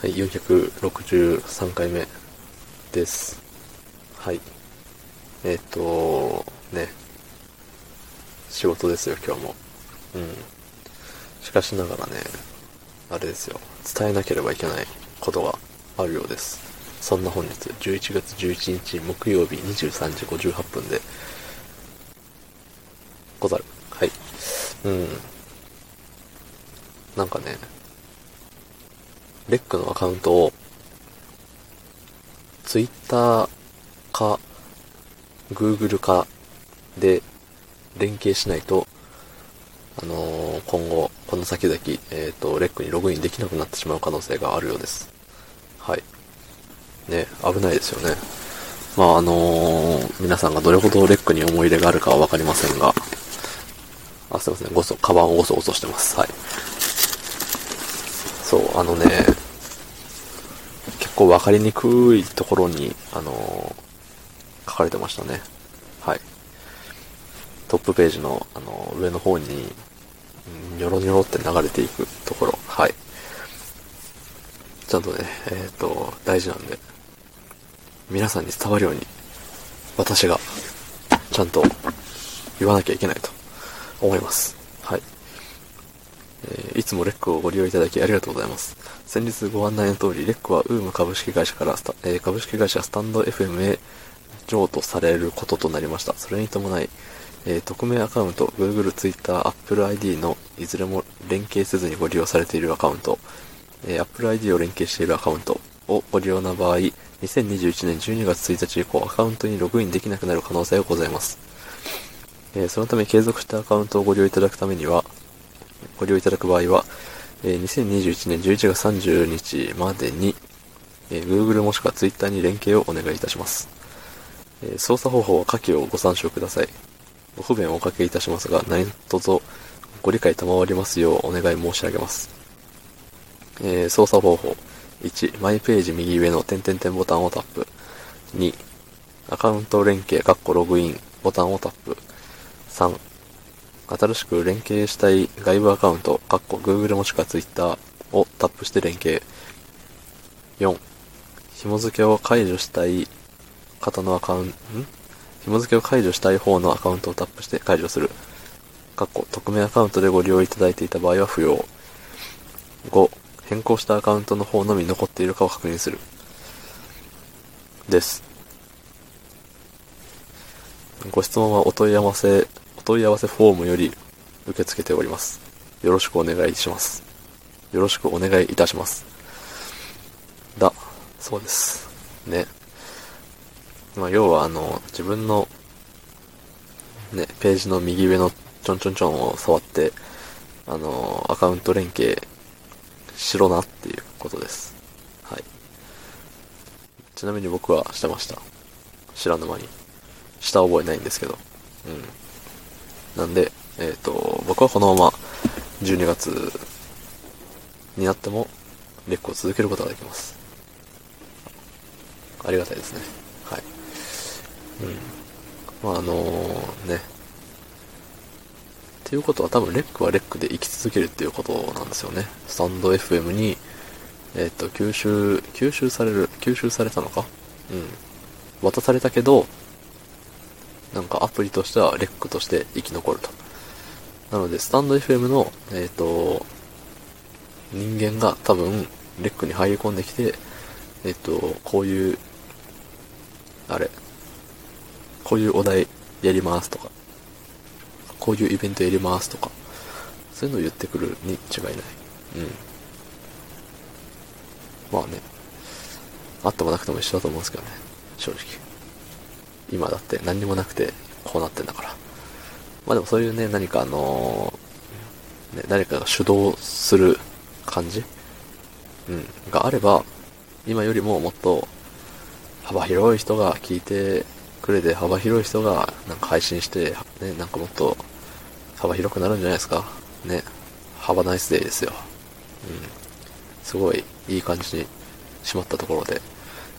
はい、463回目です。はい。えっ、ー、と、ね。仕事ですよ、今日も。うん。しかしながらね、あれですよ。伝えなければいけないことがあるようです。そんな本日、11月11日木曜日23時58分で、ござる。はい。うん。なんかね、レックのアカウントを、Twitter か、Google かで連携しないと、あのー、今後、この先々、えっ、ー、と、レックにログインできなくなってしまう可能性があるようです。はい。ね、危ないですよね。まあ、あのー、皆さんがどれほどレックに思い入れがあるかはわかりませんが、あ、すいません、ごそ、カバンをごそごそしてます。はい。あのね、結構分かりにくいところに、あのー、書かれてましたね。はい。トップページの、あのー、上の方に、ニョロニョロって流れていくところ。はい。ちゃんとね、えっ、ー、と、大事なんで、皆さんに伝わるように、私が、ちゃんと言わなきゃいけないと思います。はい。え、いつもレックをご利用いただきありがとうございます。先日ご案内の通り、レックは UM 株式会社から、えー、株式会社スタンド FM へ譲渡されることとなりました。それに伴い、えー、匿名アカウント、Google、Twitter、Apple ID のいずれも連携せずにご利用されているアカウント、えー、Apple ID を連携しているアカウントをご利用の場合、2021年12月1日以降、アカウントにログインできなくなる可能性がございます。えー、そのため継続したアカウントをご利用いただくためには、ご利用いただく場合は、えー、2021年11月30日までに、えー、Google もしくは Twitter に連携をお願いいたします。えー、操作方法は下記をご参照ください。ご不便をおかけいたしますが、何卒ご理解賜りますようお願い申し上げます。えー、操作方法。1、マイページ右上の点々点ボタンをタップ。2、アカウント連携、カッコログインボタンをタップ。3、新しく連携したい外部アカウント、かっこ Google もしくは Twitter をタップして連携。4、紐付けを解除したい方のアカウント、ん？紐付けを解除したい方のアカウントをタップして解除する。かっこ匿名アカウントでご利用いただいていた場合は不要。5、変更したアカウントの方のみ残っているかを確認する。です。ご質問はお問い合わせ問い合わせフォームより受け付けております。よろしくお願いします。よろしくお願いいたします。だ、そうです。ね。まあ、要はあの、自分の、ね、ページの右上のちょんちょんちょんを触って、あの、アカウント連携しろなっていうことです。はい。ちなみに僕はしてました。知らぬ間に。した覚えないんですけど。うん。なんで、えっ、ー、と、僕はこのまま12月になってもレックを続けることができます。ありがたいですね。はい。うん。まあ、あのー、ね。っていうことは多分レックはレックで生き続けるっていうことなんですよね。スタンド FM に、えっ、ー、と、吸収、吸収される、吸収されたのか？うん。渡されたけど、なんかアプリとしてはレックとして生き残ると。なので、スタンド FM の、えっ、ー、と、人間が多分、レックに入り込んできて、えっ、ー、と、こういう、あれ、こういうお題やりますとか、こういうイベントやりますとか、そういうのを言ってくるに違いない。うん。まあね、あってもなくても一緒だと思うんですけどね、正直。今だって何にもなくてこうなってんだから。まあでもそういうね、何かあのー、ね、誰かが主導する感じ？うん、があれば、今よりももっと幅広い人が聞いてくれて、幅広い人がなんか配信して、ね、なんかもっと幅広くなるんじゃないですか？ね。幅ナイスデーですよ。うん。すごいいい感じにしまったところで、